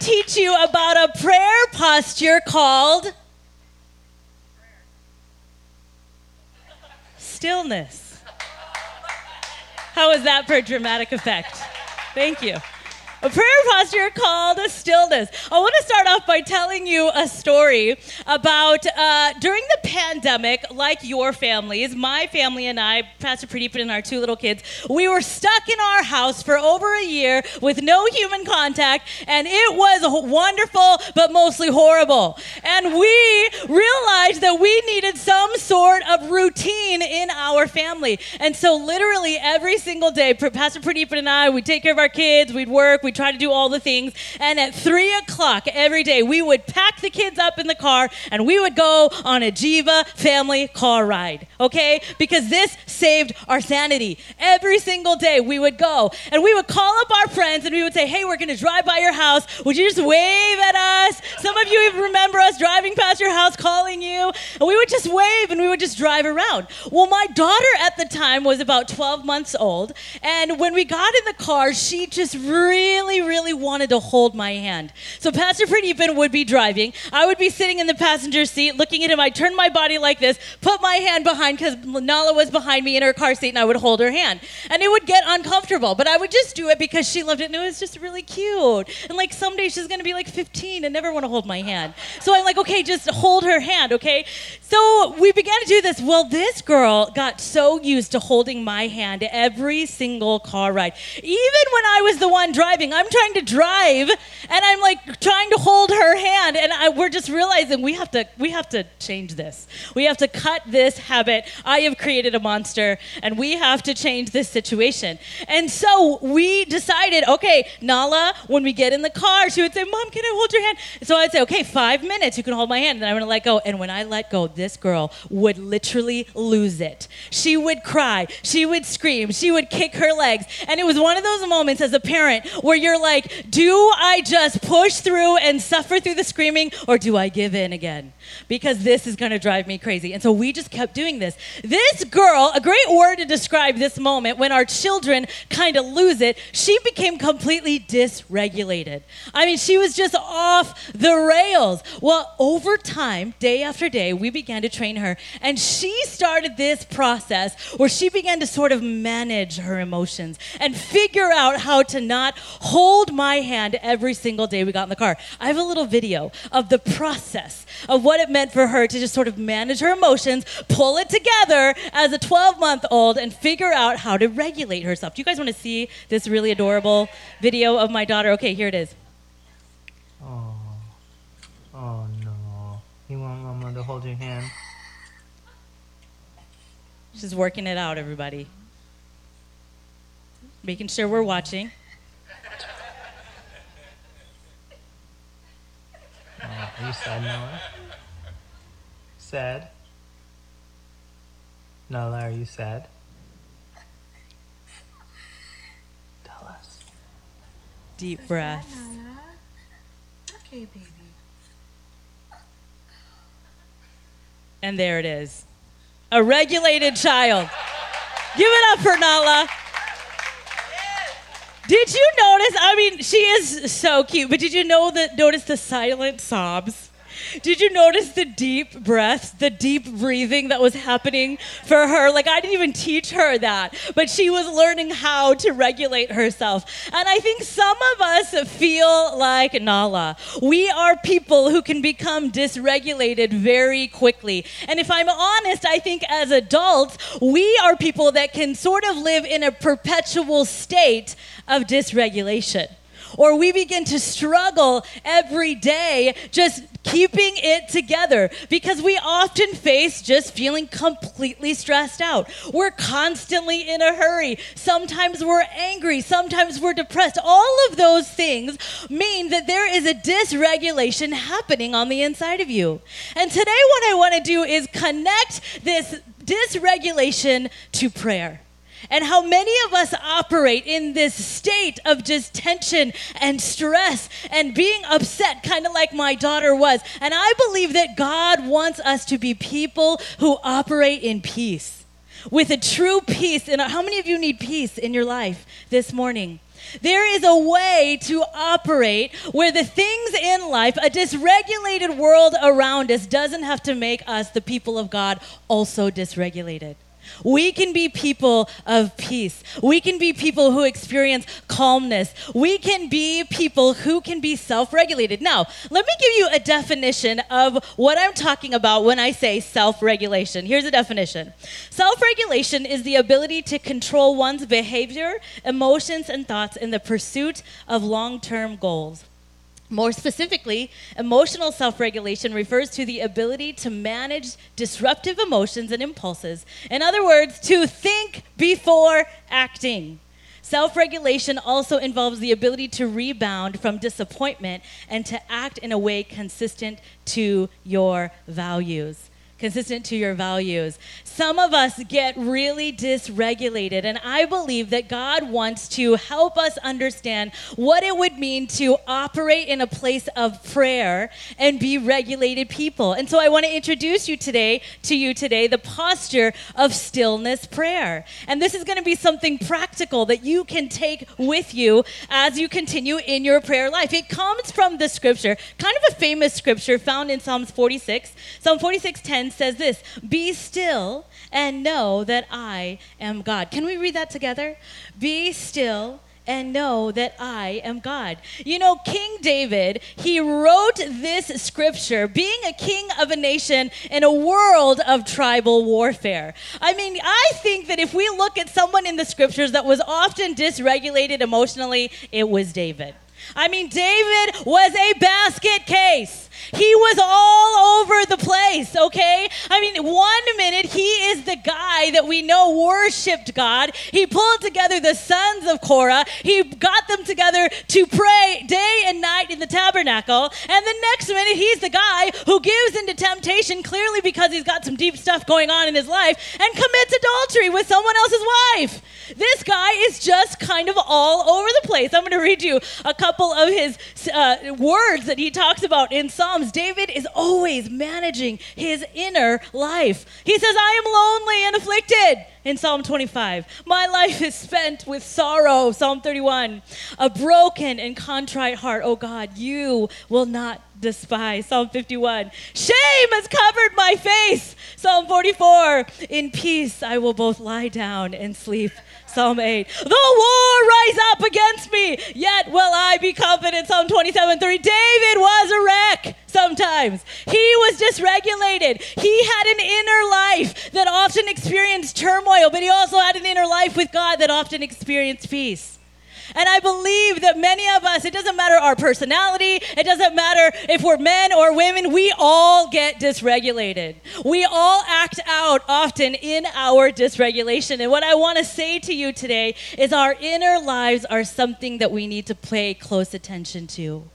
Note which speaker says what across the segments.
Speaker 1: Teach you about a prayer posture called stillness. How was that for dramatic effect? Thank you a prayer posture called a stillness. I want to start off by telling you a story about uh, during the pandemic, like your families, my family and I, Pastor Pradeep and our two little kids, we were stuck in our house for over a year with no human contact, and it was wonderful, but mostly horrible. And we realized that we needed some sort of routine in our family. And so, literally, every single day, Pastor Pradeep and I, we'd take care of our kids, we'd work, we'd we tried to do all the things. And at three o'clock every day, we would pack the kids up in the car and we would go on a Jiva family car ride, okay? Because this saved our sanity. Every single day we would go and we would call up our friends and we would say, hey, we're gonna drive by your house. Would you just wave at us? Some of you remember us driving past your house calling you. And we would just wave and we would just drive around. Well, my daughter at the time was about 12 months old. And when we got in the car, she just really really, really wanted to hold my hand. So Pastor Pradeepan would be driving. I would be sitting in the passenger seat looking at him. I'd turn my body like this, put my hand behind because Nala was behind me in her car seat, and I would hold her hand. And it would get uncomfortable, but I would just do it because she loved it, and it was just really cute. And like someday she's to be like 15 and never want to hold my hand. So I'm like, okay, just hold her hand, okay? So we began to do this. Well, this girl got so used to holding my hand every single car ride. Even when I was the one driving, driving. I'm trying to drive, and I'm like trying to hold her hand, and I, we're just realizing we have to we have to change this. We have to cut this habit. I have created a monster, and we have to change this situation. And so we decided, okay, Nala, when we get in the car, she would say, "Mom, can I hold your hand?" So I'd say, "Okay, five minutes. You can hold my hand." And I'm gonna let go. And when I let go, this girl would literally lose it. She would cry. She would scream. She would kick her legs. And it was one of those moments as a parent where you're like, do I just push through and suffer through the screaming or do I give in again? Because this is going to drive me crazy. And so we just kept doing this. This girl, a great word to describe this moment when our children kind of lose it, she became completely dysregulated. I mean, she was just off the rails. Well, over time, day after day, we began to train her. And she started this process where she began to sort of manage her emotions and figure out how to not hold my hand every single day we got in the car. I have a little video of the process of what it meant for her to just sort of manage her emotions, pull it together as a 12 month old, and figure out how to regulate herself. Do you guys want to see this really adorable video of my daughter? Okay, here it is.
Speaker 2: Oh, oh no. You want mama to hold your hand?
Speaker 1: She's working it out, everybody. Making sure we're watching.
Speaker 2: Are you sad, Noah? Sad? Nala, are you sad? Tell us.
Speaker 1: Deep breath.
Speaker 3: Okay, baby.
Speaker 1: And there it is. A regulated child. Give it up for Nala. Did you notice? I mean, she is so cute, but did you know that notice the silent sobs? Did you notice the deep breaths, the deep breathing that was happening for her? Like, I didn't even teach her that, but she was learning how to regulate herself. And I think some of us feel like Nala. We are people who can become dysregulated very quickly. And if I'm honest, I think as adults, we are people that can sort of live in a perpetual state of dysregulation or we begin to struggle every day just keeping it together because we often face just feeling completely stressed out. We're constantly in a hurry. Sometimes we're angry. Sometimes we're depressed. All of those things mean that there is a dysregulation happening on the inside of you. And today, what I want to do is connect this dysregulation to prayer and how many of us operate in this state of just tension and stress and being upset, kind of like my daughter was. And I believe that God wants us to be people who operate in peace, with a true peace. And how many of you need peace in your life this morning? There is a way to operate where the things in life, a dysregulated world around us, doesn't have to make us, the people of God, also dysregulated. We can be people of peace. We can be people who experience calmness. We can be people who can be self regulated. Now, let me give you a definition of what I'm talking about when I say self regulation. Here's a definition Self regulation is the ability to control one's behavior, emotions, and thoughts in the pursuit of long term goals. More specifically, emotional self regulation refers to the ability to manage disruptive emotions and impulses. In other words, to think before acting. Self regulation also involves the ability to rebound from disappointment and to act in a way consistent to your values consistent to your values. Some of us get really dysregulated, and I believe that God wants to help us understand what it would mean to operate in a place of prayer and be regulated people. And so I want to introduce you today to you today the posture of stillness prayer. And this is going to be something practical that you can take with you as you continue in your prayer life. It comes from the scripture, kind of a famous scripture found in Psalms 46. Psalm 46:10 says this Be still and know that I am God. Can we read that together? Be still and know that I am God. You know, King David, he wrote this scripture being a king of a nation in a world of tribal warfare. I mean, I think that if we look at someone in the scriptures that was often dysregulated emotionally, it was David. I mean, David was a basket case. He was all over the place, okay? I mean, one minute he is the guy that we know worshiped God. He pulled together the sons of Korah, he got them together to pray day and night in the tabernacle. And the next minute he's the guy who gives into temptation clearly because he's got some deep stuff going on in his life and commits adultery with someone else's wife. This guy is just kind of all over the place. I'm going to read you a couple of his uh, words that he talks about in Psalm Psalms, David is always managing his inner life. He says, I am lonely and afflicted in Psalm 25. My life is spent with sorrow, Psalm 31. A broken and contrite heart, oh God, you will not despise. Psalm 51. Shame has covered my face. Psalm 44. In peace I will both lie down and sleep. Psalm 8. The war rise up against me, yet will I be confident. Psalm 27 3. David was a wreck sometimes. He was dysregulated. He had an inner life that often experienced turmoil, but he also had an inner life with God that often experienced peace. And I believe that many of us, it doesn't matter our personality, it doesn't matter if we're men or women, we all get dysregulated. We all act out often in our dysregulation. And what I want to say to you today is our inner lives are something that we need to pay close attention to.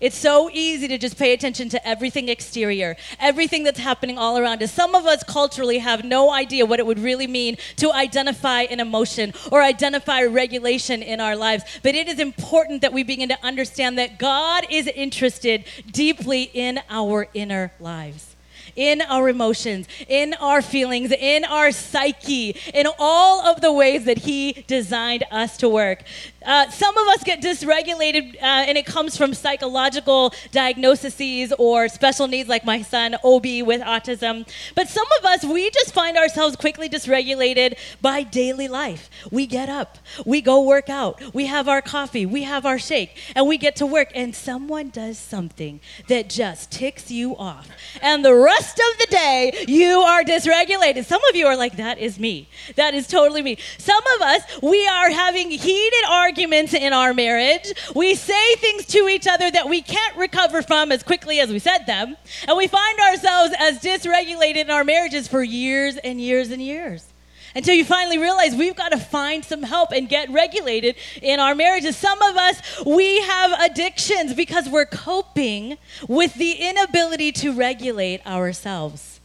Speaker 1: It's so easy to just pay attention to everything exterior, everything that's happening all around us. Some of us culturally have no idea what it would really mean to identify an emotion or identify regulation in our lives. But it is important that we begin to understand that God is interested deeply in our inner lives in our emotions, in our feelings, in our psyche, in all of the ways that He designed us to work. Uh, some of us get dysregulated, uh, and it comes from psychological diagnoses or special needs, like my son, Obi, with autism. But some of us, we just find ourselves quickly dysregulated by daily life. We get up, we go work out, we have our coffee, we have our shake, and we get to work, and someone does something that just ticks you off. And the rest rest of the day, you are dysregulated. Some of you are like, that is me. That is totally me. Some of us, we are having heated arguments in our marriage. We say things to each other that we can't recover from as quickly as we said them. And we find ourselves as dysregulated in our marriages for years and years and years until you finally realize we've got to find some help and get regulated in our marriages. Some of us, we have addictions because we're coping with the inability to regulate ourselves.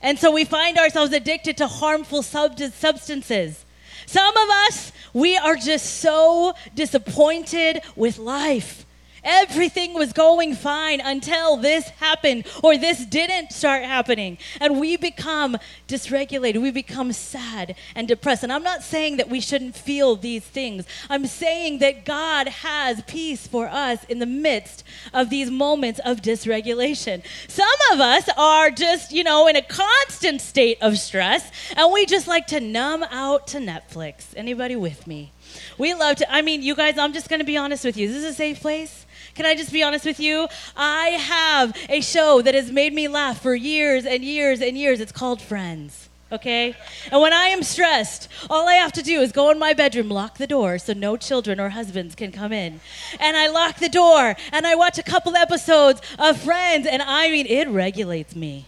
Speaker 1: And so we find ourselves addicted to harmful sub- substances. Some of us, we are just so disappointed with life Everything was going fine until this happened or this didn't start happening. And we become dysregulated. We become sad and depressed. And I'm not saying that we shouldn't feel these things. I'm saying that God has peace for us in the midst of these moments of dysregulation. Some of us are just, you know, in a constant state of stress and we just like to numb out to Netflix. Anybody with me? We love to, I mean, you guys, I'm just going to be honest with you. This is a safe place. Can I just be honest with you? I have a show that has made me laugh for years and years and years. It's called Friends. Okay? And when I am stressed, all I have to do is go in my bedroom, lock the door so no children or husbands can come in. And I lock the door and I watch a couple episodes of Friends, and I mean, it regulates me.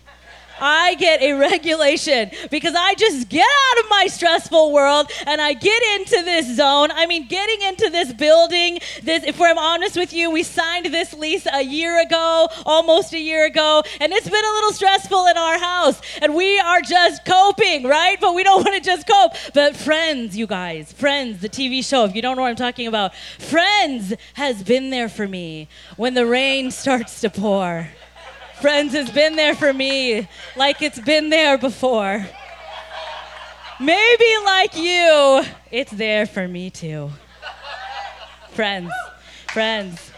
Speaker 1: I get a regulation because I just get out of my stressful world and I get into this zone. I mean, getting into this building, this if I'm honest with you, we signed this lease a year ago, almost a year ago, and it's been a little stressful in our house. And we are just coping, right? But we don't want to just cope. But Friends, you guys, Friends, the TV show, if you don't know what I'm talking about, Friends has been there for me when the rain starts to pour. Friends has been there for me like it's been there before. Maybe like you, it's there for me too. Friends, friends.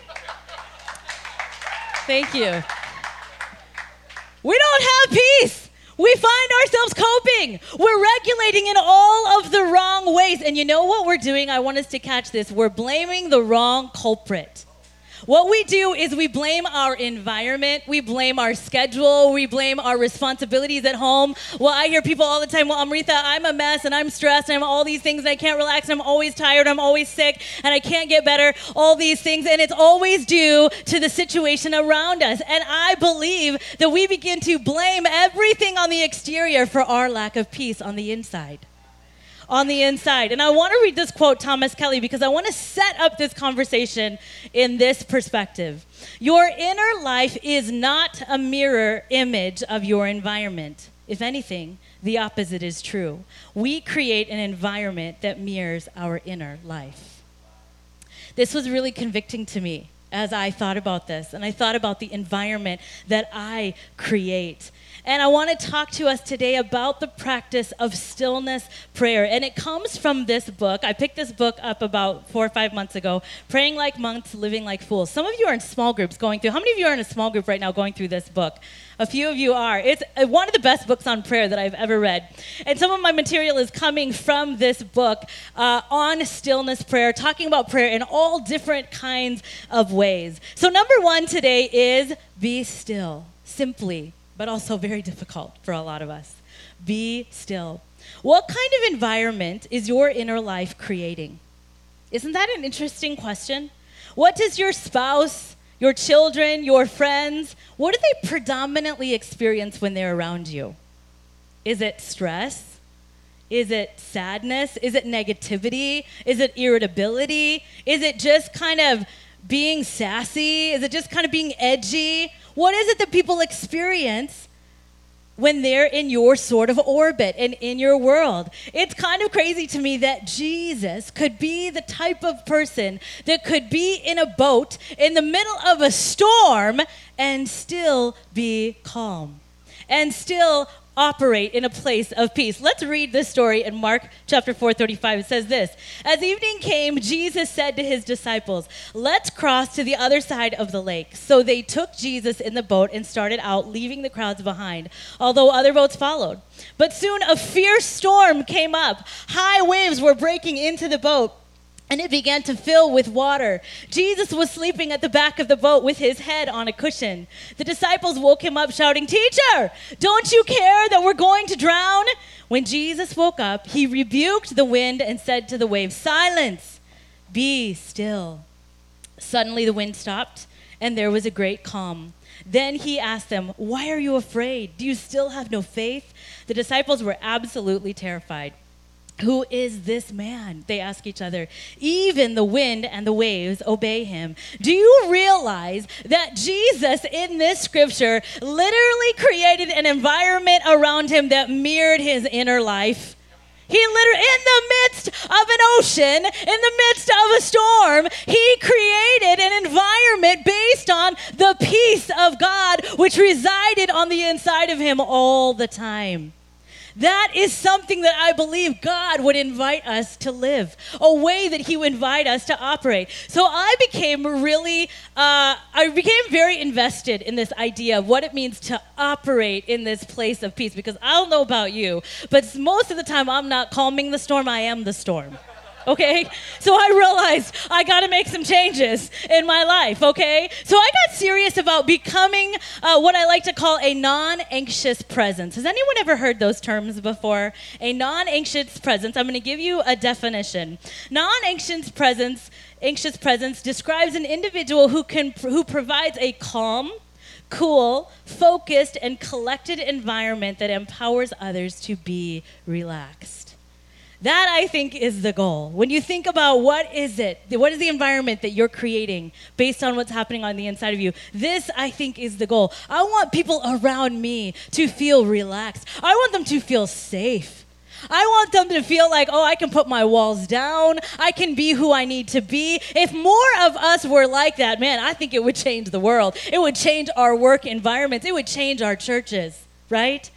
Speaker 1: Thank you. We don't have peace. We find ourselves coping. We're regulating in all of the wrong ways. And you know what we're doing? I want us to catch this. We're blaming the wrong culprit. What we do is we blame our environment, we blame our schedule, we blame our responsibilities at home. Well, I hear people all the time, well, Amrita, I'm a mess and I'm stressed and I'm all these things and I can't relax and I'm always tired, I'm always sick and I can't get better, all these things. And it's always due to the situation around us. And I believe that we begin to blame everything on the exterior for our lack of peace on the inside on the inside. And I want to read this quote, Thomas Kelly, because I want to set up this conversation in this perspective. Your inner life is not a mirror image of your environment. If anything, the opposite is true. We create an environment that mirrors our inner life. This was really convicting to me as I thought about this, and I thought about the environment that I create. And I want to talk to us today about the practice of stillness prayer. And it comes from this book. I picked this book up about four or five months ago Praying Like Monks, Living Like Fools. Some of you are in small groups going through. How many of you are in a small group right now going through this book? A few of you are. It's uh, one of the best books on prayer that I've ever read. And some of my material is coming from this book uh, on stillness prayer, talking about prayer in all different kinds of ways. So, number one today is be still, simply but also very difficult for a lot of us. Be still. What kind of environment is your inner life creating? Isn't that an interesting question? What does your spouse, your children, your friends, what do they predominantly experience when they're around you? Is it stress? Is it sadness? Is it negativity? Is it irritability? Is it just kind of being sassy? Is it just kind of being edgy? What is it that people experience when they're in your sort of orbit and in your world? It's kind of crazy to me that Jesus could be the type of person that could be in a boat in the middle of a storm and still be calm and still operate in a place of peace. Let's read this story in Mark chapter 4, 35. It says this As evening came, Jesus said to his disciples, Let's cross to the other side of the lake. So they took Jesus in the boat and started out, leaving the crowds behind, although other boats followed. But soon a fierce storm came up. High waves were breaking into the boat and it began to fill with water. Jesus was sleeping at the back of the boat with his head on a cushion. The disciples woke him up, shouting, Teacher, don't you care that we're going to drown? When Jesus woke up, he rebuked the wind and said to the waves, Silence, be still. Suddenly the wind stopped, and there was a great calm. Then he asked them, Why are you afraid? Do you still have no faith? The disciples were absolutely terrified. Who is this man? They ask each other. Even the wind and the waves obey him. Do you realize that Jesus in this scripture literally created an environment around him that mirrored his inner life? He literally, in the midst of an ocean, in the midst of a storm, he created an environment based on the peace of God, which resided on the inside of him all the time. That is something that I believe God would invite us to live, a way that He would invite us to operate. So I became really, uh, I became very invested in this idea of what it means to operate in this place of peace because I don't know about you, but most of the time I'm not calming the storm, I am the storm okay? So I realized I got to make some changes in my life, okay? So I got serious about becoming uh, what I like to call a non anxious presence. Has anyone ever heard those terms before? A non anxious presence. I'm going to give you a definition. Non anxious presence. Anxious presence describes an individual who can who provides a calm, cool, focused, and collected environment that empowers others to be relaxed. That I think is the goal. When you think about what is it, what is the environment that you're creating based on what's happening on the inside of you, this I think is the goal. I want people around me to feel relaxed. I want them to feel safe. I want them to feel like, oh, I can put my walls down. I can be who I need to be. If more of us were like that, man, I think it would change the world. It would change our work environments. It would change our churches, right?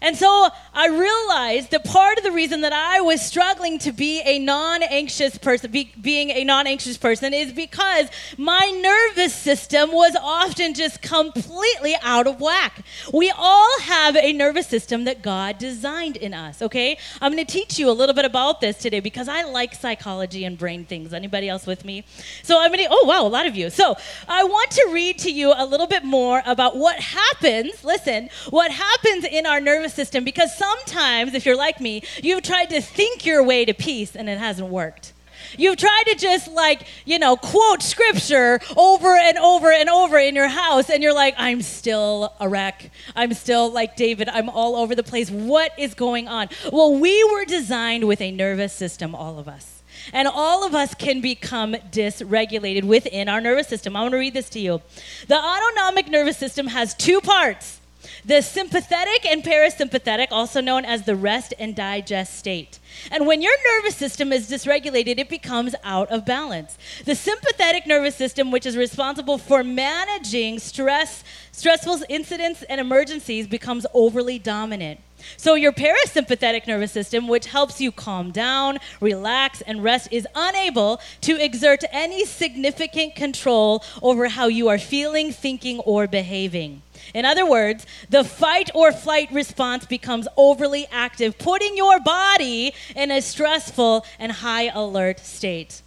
Speaker 1: And so I realized that part of the reason that I was struggling to be a non anxious person, be, being a non anxious person, is because my nervous system was often just completely out of whack. We all have a nervous system that God designed in us, okay? I'm to teach you a little bit about this today because I like psychology and brain things. Anybody else with me? So I'm to, oh, wow, a lot of you. So I want to read to you a little bit more about what happens, listen, what happens in our nervous system because sometimes, if you're like me, you've tried to think your way to peace and it hasn't worked. You've tried to just like, you know, quote scripture over and over and over in your house, and you're like, I'm still a wreck. I'm still like David. I'm all over the place. What is going on? Well, we were designed with a nervous system, all of us. And all of us can become dysregulated within our nervous system. I want to read this to you. The autonomic nervous system has two parts the sympathetic and parasympathetic, also known as the rest and digest state. And when your nervous system is dysregulated, it becomes out of balance. The sympathetic nervous system, which is responsible for managing stress, stressful incidents and emergencies, becomes overly dominant. So, your parasympathetic nervous system, which helps you calm down, relax, and rest, is unable to exert any significant control over how you are feeling, thinking, or behaving. In other words, the fight or flight response becomes overly active, putting your body in a stressful and high alert state.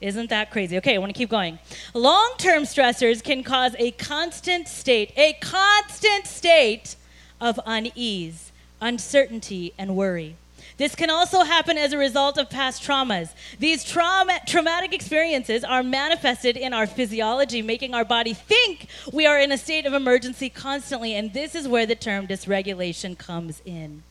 Speaker 1: Isn't that crazy? Okay, I want to keep going. Long term stressors can cause a constant state, a constant state of unease, uncertainty, and worry. This can also happen as a result of past traumas. These trauma, traumatic experiences are manifested in our physiology, making our body think we are in a state of emergency constantly, and this is where the term dysregulation comes in.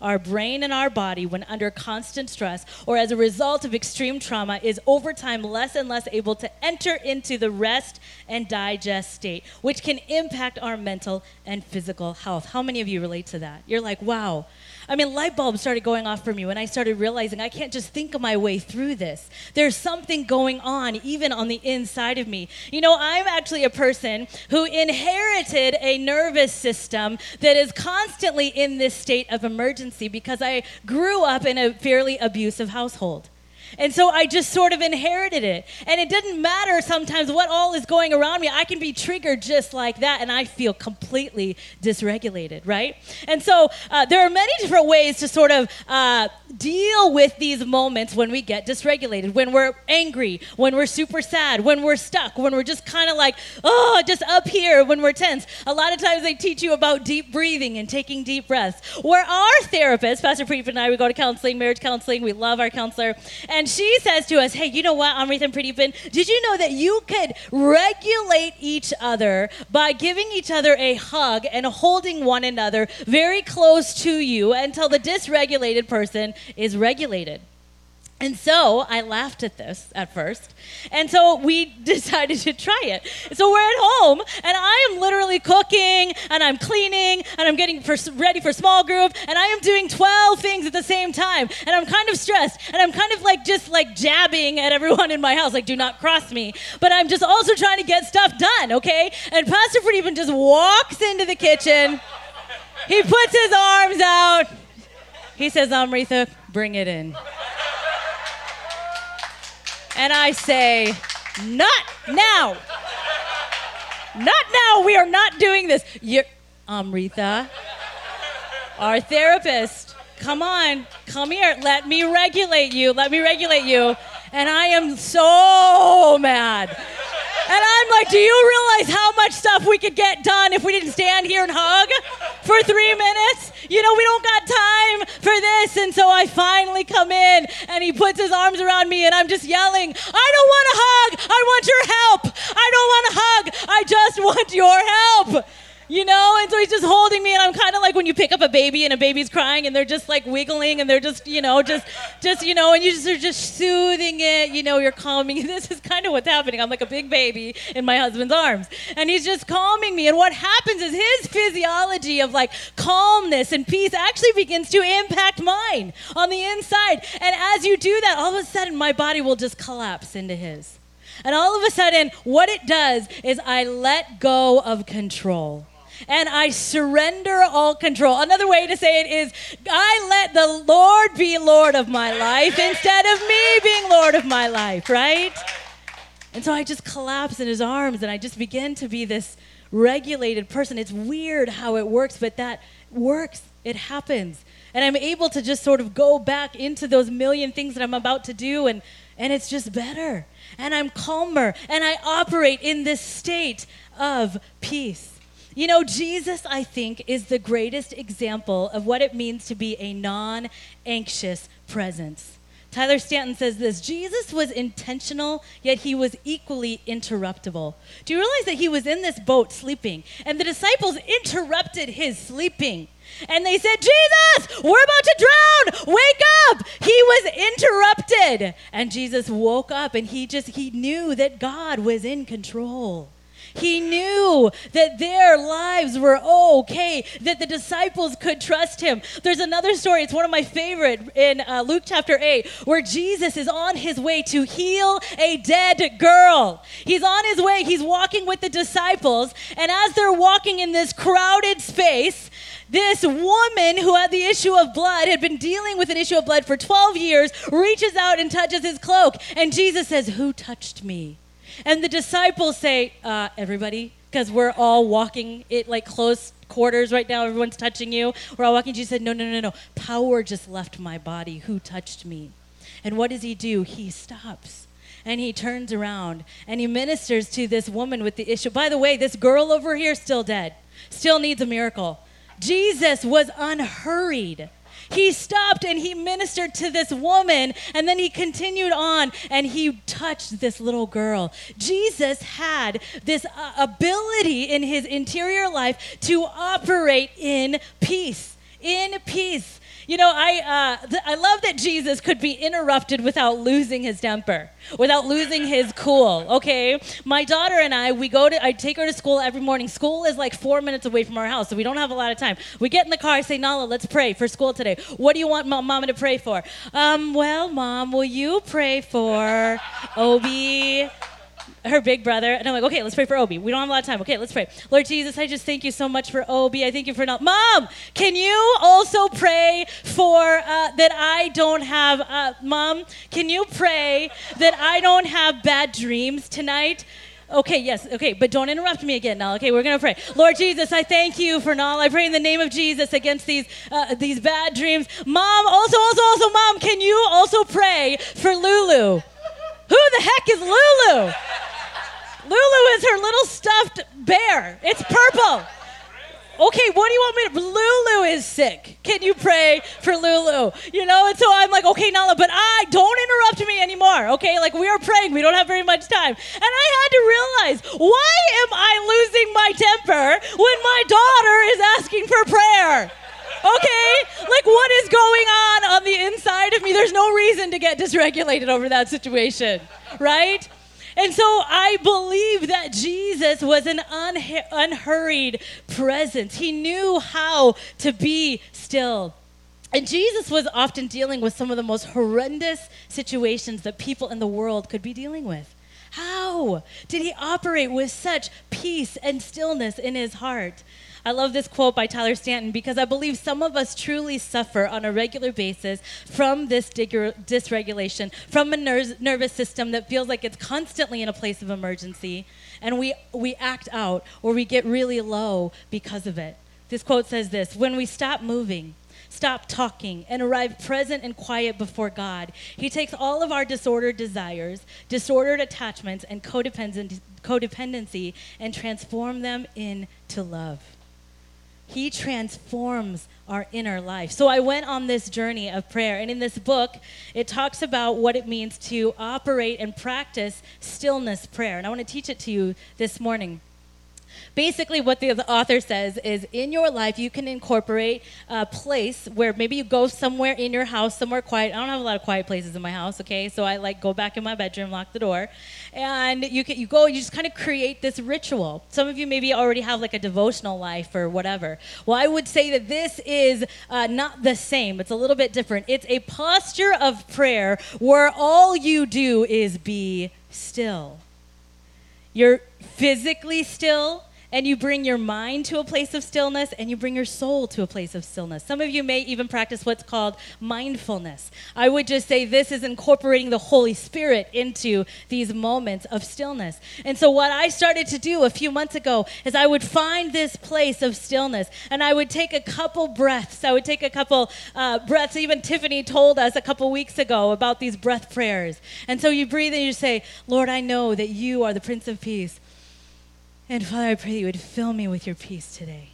Speaker 1: Our brain and our body, when under constant stress or as a result of extreme trauma, is over time less and less able to enter into the rest and digest state, which can impact our mental and physical health. How many of you relate to that? You're like, wow, I mean, light bulbs started going off for me when I started realizing I can't just think of my way through this. There's something going on even on the inside of me. You know, I'm actually a person who inherited a nervous system that is constantly in this state of emergency because I grew up in a fairly abusive household. And so I just sort of inherited it. And it didn't matter sometimes what all is going around me. I can be triggered just like that, and I feel completely dysregulated, right? And so uh, there are many different ways to sort of uh, deal with these moments when we get dysregulated, when we're angry, when we're super sad, when we're stuck, when we're just kind of like, oh, just up here, when we're tense. A lot of times they teach you about deep breathing and taking deep breaths. Where our therapist, Pastor Preet and I, we go to counseling, marriage counseling, we love our counselor, and she says to us, hey, you know what, Amrit and Preetipin, did you know that you could regulate each other by giving each other a hug and holding one another very close to you until the dysregulated person is regulated. And so I laughed at this at first. And so we decided to try it. So we're at home, and I am literally cooking, and I'm cleaning, and I'm getting for, ready for small group, and I am doing 12 things at the same time. And I'm kind of stressed, and I'm kind of like just like jabbing at everyone in my house, like, do not cross me. But I'm just also trying to get stuff done, okay? And Pastor Freeman just walks into the kitchen. He puts his arms out. He says, Amritha, bring it in. And I say, not now. Not now. We are not doing this. You're, Amritha, our therapist, come on, come here. Let me regulate you. Let me regulate you. And I am so mad. And I'm like, do you realize how much stuff we could get done if we didn't stand here and hug for three minutes? You know, we don't got time for this. And so I finally come in and he puts his arms around me and I'm just yelling, I don't want a hug. I want your help. I don't want a hug. I just want your help you know? And so he's just holding me, and I'm kind of like when you pick up a baby and a baby's crying and they're just like wiggling and they're just, you know, just, just, you know, and you just are just soothing it, you know, you're calming. This is kind of what's happening. I'm like a big baby in my husband's arms, and he's just calming me. And what happens is his physiology of like calmness and peace actually begins to impact mine on the inside. And as you do that, all of a sudden my body will just collapse into his. And all of a sudden, what it does is I let go of control and I surrender all control. Another way to say it is I let the Lord be Lord of my life instead of me being Lord of my life, right? And so I just collapse in his arms and I just begin to be this regulated person. It's weird how it works, but that works. It happens. And I'm able to just sort of go back into those million things that I'm about to do and and it's just better. And I'm calmer and I operate in this state of peace. You know, Jesus, I think, is the greatest example of what it means to be a non anxious presence. Tyler Staton says this Jesus was intentional, yet he was equally interruptible. Do you realize that he was in this boat sleeping, and the disciples interrupted his sleeping? And they said, Jesus, we're about to drown. Wake up. He was interrupted. And Jesus woke up and he just, he knew that God was in control. He knew that their lives were okay, that the disciples could trust him. There's another story, it's one of my favorite in uh, Luke chapter 8, where Jesus is on his way to heal a dead girl. He's on his way, he's walking with the disciples, and as they're walking in this crowded space, this woman who had the issue of blood had been dealing with an issue of blood for 12 years reaches out and touches his cloak and jesus says who touched me and the disciples say, uh, everybody, because we're all walking it like close quarters right now. Everyone's touching you. We're all walking. Jesus said, No, no, no, no. Power just left my body. Who touched me? And what does he do? He stops and he turns around and he ministers to this woman with the issue. By the way, this girl over here still dead, still needs a miracle. Jesus was unhurried. He stopped and he ministered to this woman, and then he continued on and he touched this little girl. Jesus had this uh, ability in his interior life to operate in peace. In peace. You know, I, uh, th- I love that Jesus could be interrupted without losing his temper, without losing his cool, okay? My daughter and I, we go to, I take her to school every morning. School is like four minutes away from our house, so we don't have a lot of time. We get in the car, I say, Nala, let's pray for school today. What do you want mom, mama to pray for? Um, well, mom, will you pray for Obi? Her big brother, and I'm like, okay, let's pray for Obi. We don't have a lot of time. Okay, let's pray. Lord Jesus, I just thank you so much for Obi. I thank you for not. Mom, can you also pray for uh, that I don't have. Uh, Mom, can you pray that I don't have bad dreams tonight? Okay, yes, okay, but don't interrupt me again now. Okay, we're gonna pray. Lord Jesus, I thank you for Nala. I pray in the name of Jesus against these uh, these bad dreams. Mom, also, also, also, mom, can you also pray for Lulu? Who the heck is Lulu? Lulu is her little stuffed bear. It's purple. Okay, what do you want me to? Lulu is sick. Can you pray for Lulu? You know, and so I'm like, okay, Nala, but I don't interrupt me anymore. Okay, like we are praying, we don't have very much time, and I had to realize why am I losing my temper when my daughter is asking for prayer? Okay, like what is going on on the inside of me? There's no reason to get dysregulated over that situation, right? And so I believe that Jesus was an unhurried presence. He knew how to be still. And Jesus was often dealing with some of the most horrendous situations that people in the world could be dealing with. How did he operate with such peace and stillness in his heart? I love this quote by Tyler Staton because I believe some of us truly suffer on a regular basis from this dysregulation, from a ner- nervous system that feels like it's constantly in a place of emergency, and we, we act out or we get really low because of it. This quote says this When we stop moving, stop talking, and arrive present and quiet before God, He takes all of our disordered desires, disordered attachments, and codependency and transform them into love. He transforms our inner life. So I went on this journey of prayer. And in this book, it talks about what it means to operate and practice stillness prayer. And I want to teach it to you this morning basically what the, author says is in your life you can incorporate a place where maybe you go somewhere in your house somewhere quiet. I don't have a lot of quiet places in my house okay? So i like go back in my bedroom lock the door and you can you go you just kind of create this ritual. Some of you maybe already have like a devotional life or whatever. Well i would say that this is uh, not the same. It's a little bit different. It's a posture of prayer where all you do is be still. You're physically still and you bring your mind to a place of stillness and you bring your soul to a place of stillness. Some of you may even practice what's called mindfulness. I would just say this is incorporating the Holy Spirit into these moments of stillness. And so, what I started to do a few months ago is I would find this place of stillness and I would take a couple breaths. I would take a couple uh, breaths. Even Tiffany told us a couple weeks ago about these breath prayers. And so, you breathe and you say, Lord, I know that you are the Prince of Peace. And Father, I pray that you would fill me with your peace today.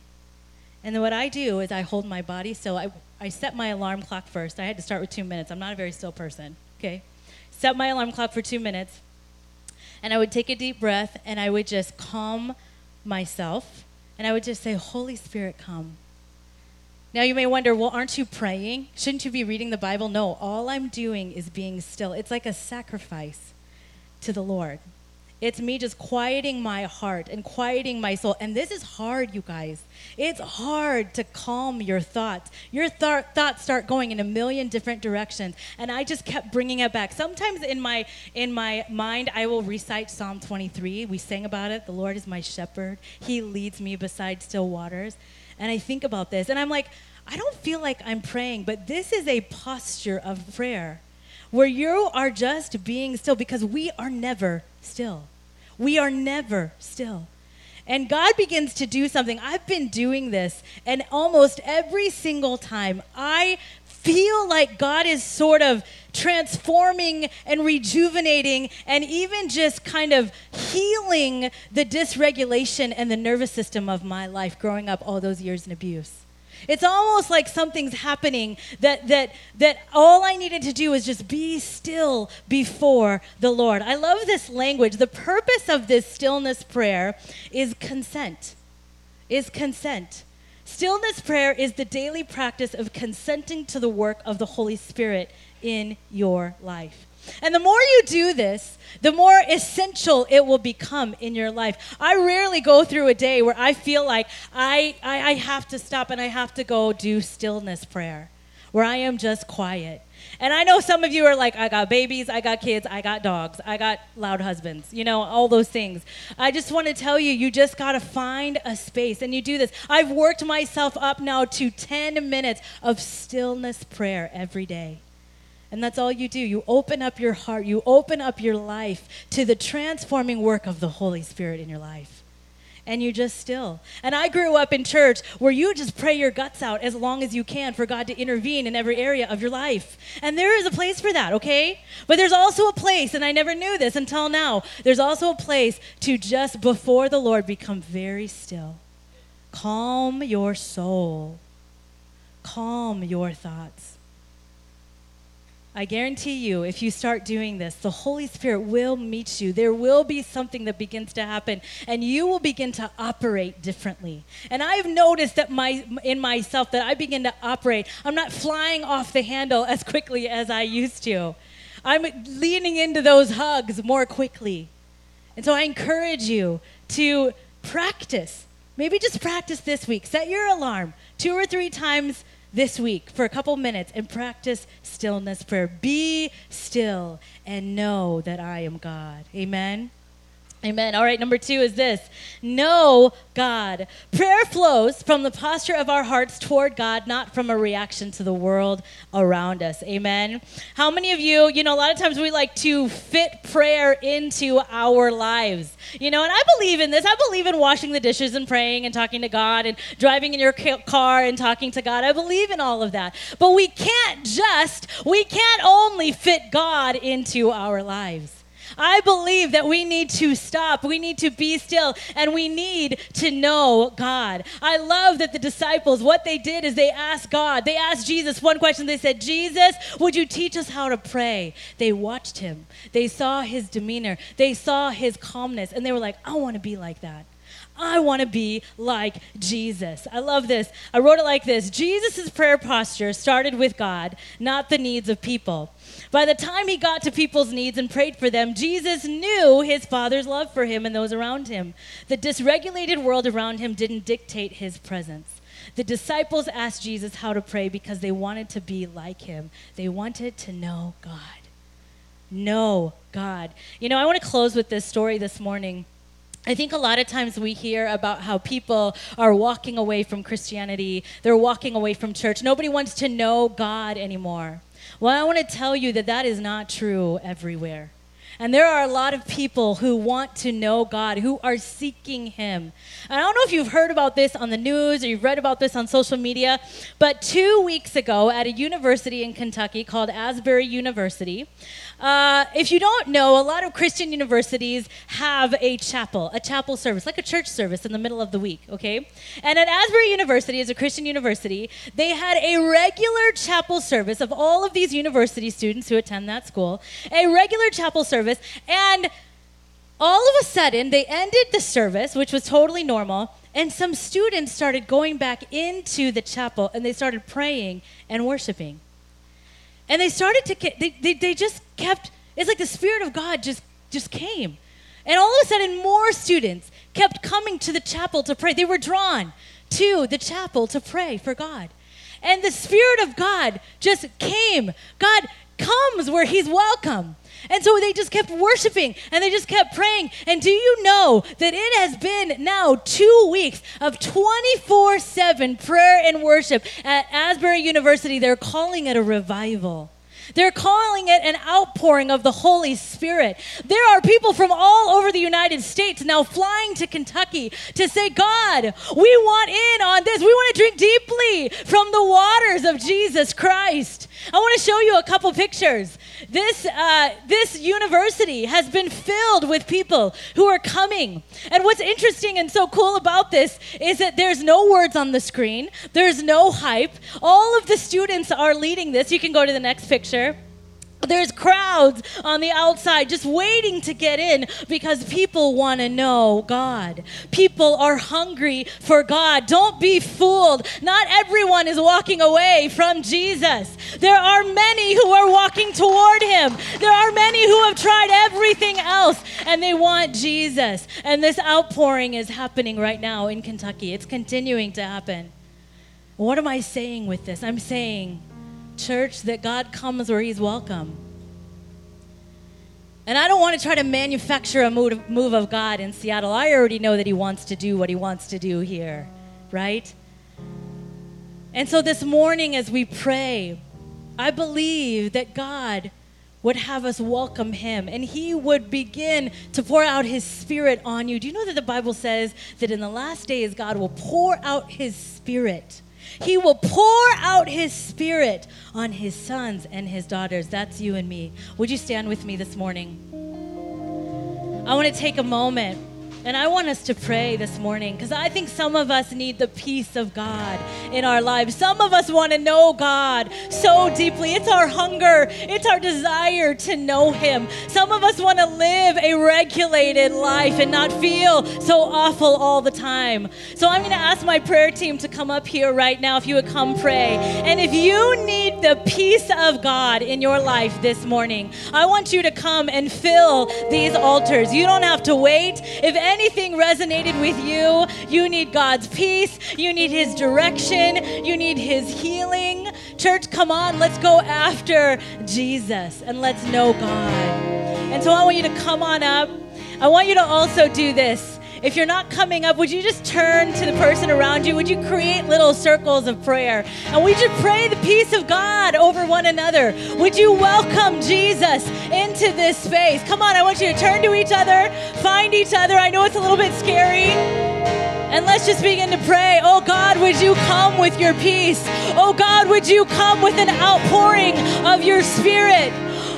Speaker 1: And then what I do is I hold my body So I, I set my alarm clock first. I had to start with two minutes. I'm not a very still person, okay? Set my alarm clock for two minutes. And I would take a deep breath and I would just calm myself. And I would just say, Holy Spirit, come. Now you may wonder, well, aren't you praying? Shouldn't you be reading the Bible? No, all I'm doing is being still. It's like a sacrifice to the Lord. It's me just quieting my heart and quieting my soul. And this is hard, you guys. It's hard to calm your thoughts. Your th- thoughts start going in a million different directions, and I just kept bringing it back. Sometimes in my in my mind, I will recite Psalm 23. We sang about it. The Lord is my shepherd; He leads me beside still waters. And I think about this, and I'm like, I don't feel like I'm praying, but this is a posture of prayer where you are just being still because we are never still. We are never still. And God begins to do something. I've been doing this, and almost every single time I feel like God is sort of transforming and rejuvenating and even just kind of healing the dysregulation and the nervous system of my life growing up all those years in abuse. It's almost like something's happening that that that all I needed to do was just be still before the Lord. I love this language. The purpose of this stillness prayer is consent. Is consent. Stillness prayer is the daily practice of consenting to the work of the Holy Spirit in your life. And the more you do this, the more essential it will become in your life. I rarely go through a day where I feel like I, I, I, have to stop and I have to go do stillness prayer, where I am just quiet. And I know some of you are like, I got babies, I got kids, I got dogs, I got loud husbands, you know, all those things. I just want to tell you, you just got to find a space and you do this. I've worked myself up now to 10 minutes of stillness prayer every day. And that's all you do. You open up your heart, you open up your life to the transforming work of the Holy Spirit in your life. And you just still. And I grew up in church where you just pray your guts out as long as you can for God to intervene in every area of your life. And there is a place for that, okay? But there's also a place, and I never knew this until now, there's also a place to just before the Lord become very still. Calm your soul, calm your thoughts. I guarantee you, if you start doing this, the Holy Spirit will meet you. There will be something that begins to happen, and you will begin to operate differently. And I've noticed that my in myself that I begin to operate. I'm not flying off the handle as quickly as I used to. I'm leaning into those hugs more quickly. And so I encourage you to practice. Maybe just practice this week. Set your alarm two or three times this week for a couple minutes and practice stillness prayer. Be still and know that I am God. Amen. Amen. All right, number two is this know God. Prayer flows from the posture of our hearts toward God, not from a reaction to the world around us. Amen. How many of you, you know, a lot of times we like to fit prayer into our lives, you know, and I believe in this. I believe in washing the dishes and praying and talking to God and driving in your car and talking to God. I believe in all of that. But we can't just, we can't only fit God into our lives. I believe that we need to stop, we need to be still, and we need to know God. I love that the disciples, what they did is they asked God, they asked Jesus one question. They said, Jesus, would you teach us how to pray? They watched him, they saw his demeanor, they saw his calmness, and they were like, I want to be like that. I want to be like Jesus. I love this. I wrote it like this Jesus' prayer posture started with God, not the needs of people. By the time he got to people's needs and prayed for them, Jesus knew his Father's love for him and those around him. The dysregulated world around him didn't dictate his presence. The disciples asked Jesus how to pray because they wanted to be like him, they wanted to know God. Know God. You know, I want to close with this story this morning. I think a lot of times we hear about how people are walking away from Christianity, they're walking away from church. Nobody wants to know God anymore. Well, I want to tell you that that is not true everywhere. And there are a lot of people who want to know God, who are seeking Him. And I don't know if you've heard about this on the news or you've read about this on social media, but two weeks ago at a university in Kentucky called Asbury University, uh, if you don't know, a lot of Christian universities have a chapel, a chapel service, like a church service in the middle of the week, okay? And at Asbury University, as a Christian university, they had a regular chapel service of all of these university students who attend that school, a regular chapel service, and all of a sudden, they ended the service, which was totally normal, and some students started going back into the chapel and they started praying and worshiping. And they started to, they, they, they just kept, it's like the Spirit of God just, just came. And all of a sudden, more students kept coming to the chapel to pray. They were drawn to the chapel to pray for God. And the Spirit of God just came. God comes where He's welcome. And so they just kept worshiping and they just kept praying. And do you know that it has been now two weeks of 24 7 prayer and worship at Asbury University? They're calling it a revival. They're calling it an outpouring of the Holy Spirit. There are people from all over the United States now flying to Kentucky to say, God, we want in on this. We want to drink deeply from the waters of Jesus Christ. I want to show you a couple pictures. This, uh, this university has been filled with people who are coming. And what's interesting and so cool about this is that there's no words on the screen, there's no hype. All of the students are leading this. You can go to the next picture. There's crowds on the outside just waiting to get in because people want to know God. People are hungry for God. Don't be fooled. Not everyone is walking away from Jesus. There are many who are walking toward Him. There are many who have tried everything else and they want Jesus. And this outpouring is happening right now in Kentucky. It's continuing to happen. What am I saying with this? I'm saying, church, that God comes where He's welcome. And I don't want to try to manufacture a move of God in Seattle. I already know that He wants to do what He wants to do here, right? And so this morning, as we pray,
Speaker 4: I believe that God would have us welcome him and he would begin to pour out his spirit on you. Do you know that the Bible says that in the last days God will pour out his spirit? He will pour out his spirit on his sons and his daughters. That's you and me. Would you stand with me this morning? I want to take a moment and I want us to pray this morning because I think some of us need the peace of God in our lives. Some of us want to know God so deeply. It's our hunger, it's our desire to know Him. Some of us want to live a regulated life and not feel so awful all the time. So I'm going to ask my prayer team to come up here right now if you would come pray. And if you need the peace of God in your life this morning, I want you to come and fill these altars. You don't have to wait. If anything resonated with you, you need God's peace, you need His direction, you need His healing. Church, come on, let's go after Jesus and let's know God. And so I want you to come on up. I want you to also do this. If you're not coming up, would you just turn to the person around you? Would you create little circles of prayer? And would you pray the peace of God over one another? Would you welcome Jesus into this space? Come on, I want you to turn to each other, find each other. I know it's a little bit scary. And let's just begin to pray. Oh God, would you come with your peace? Oh God, would you come with an outpouring of your spirit?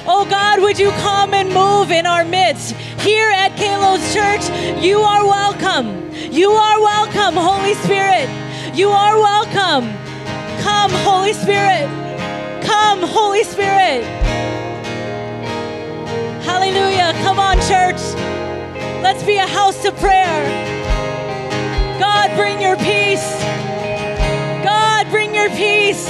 Speaker 4: Oh God, would you come and move in our midst? Here at Kalos Church, you are welcome. You are welcome, Holy Spirit. You are welcome. Come, Holy Spirit. Come, Holy Spirit. Hallelujah. Come on, church. Let's be a house of prayer. God, bring your peace. God, bring your peace.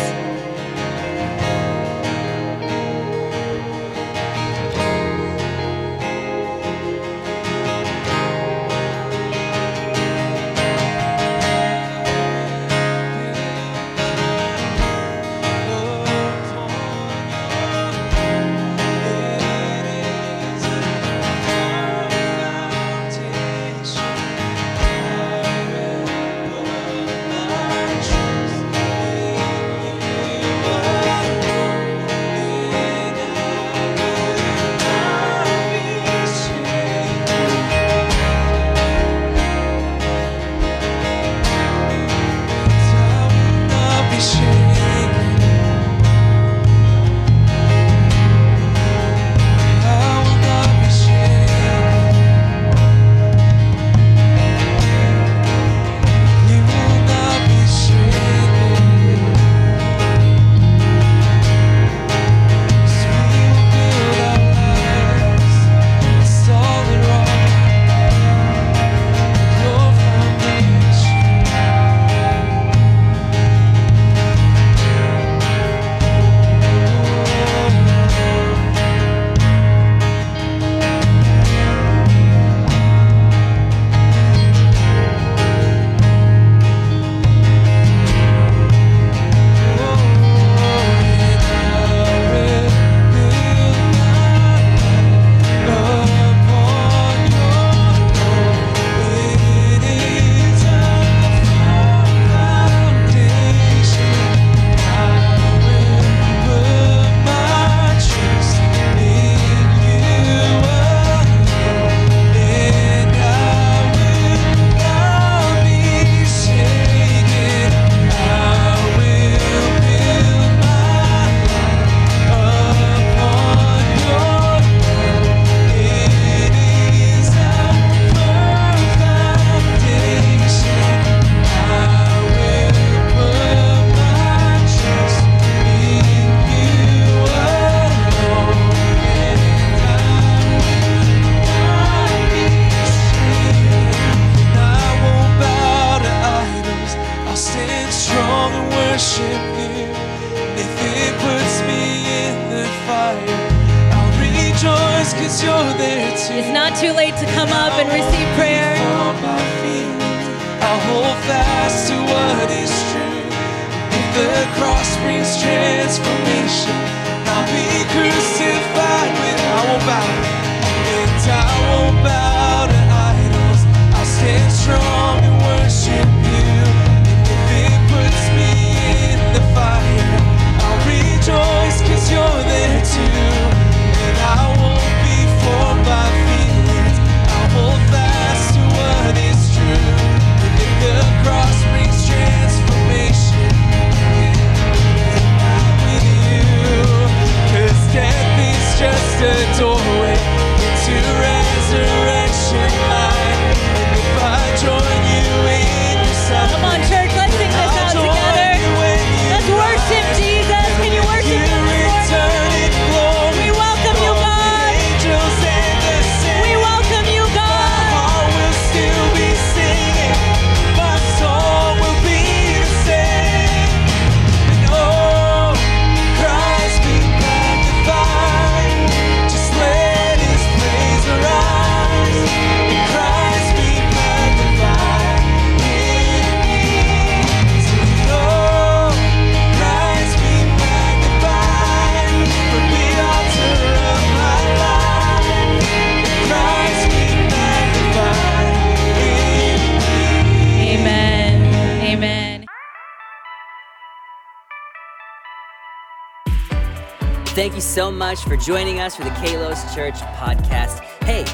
Speaker 5: You
Speaker 6: so much for joining us for the Kalos Church podcast. Hey,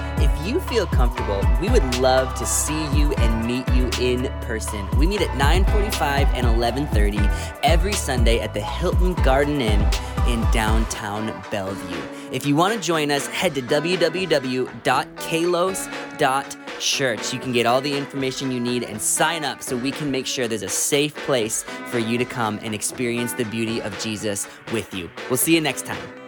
Speaker 6: you feel comfortable, we would love to see you and meet you in person. We meet at 9:45 and 11:30 every Sunday at the Hilton Garden Inn in downtown Bellevue. If you want to join us, head to www.kalos.church. You can get all the information you need and sign up so we can make sure there's a safe place for you to come and experience the beauty of Jesus with you. We'll see you next time.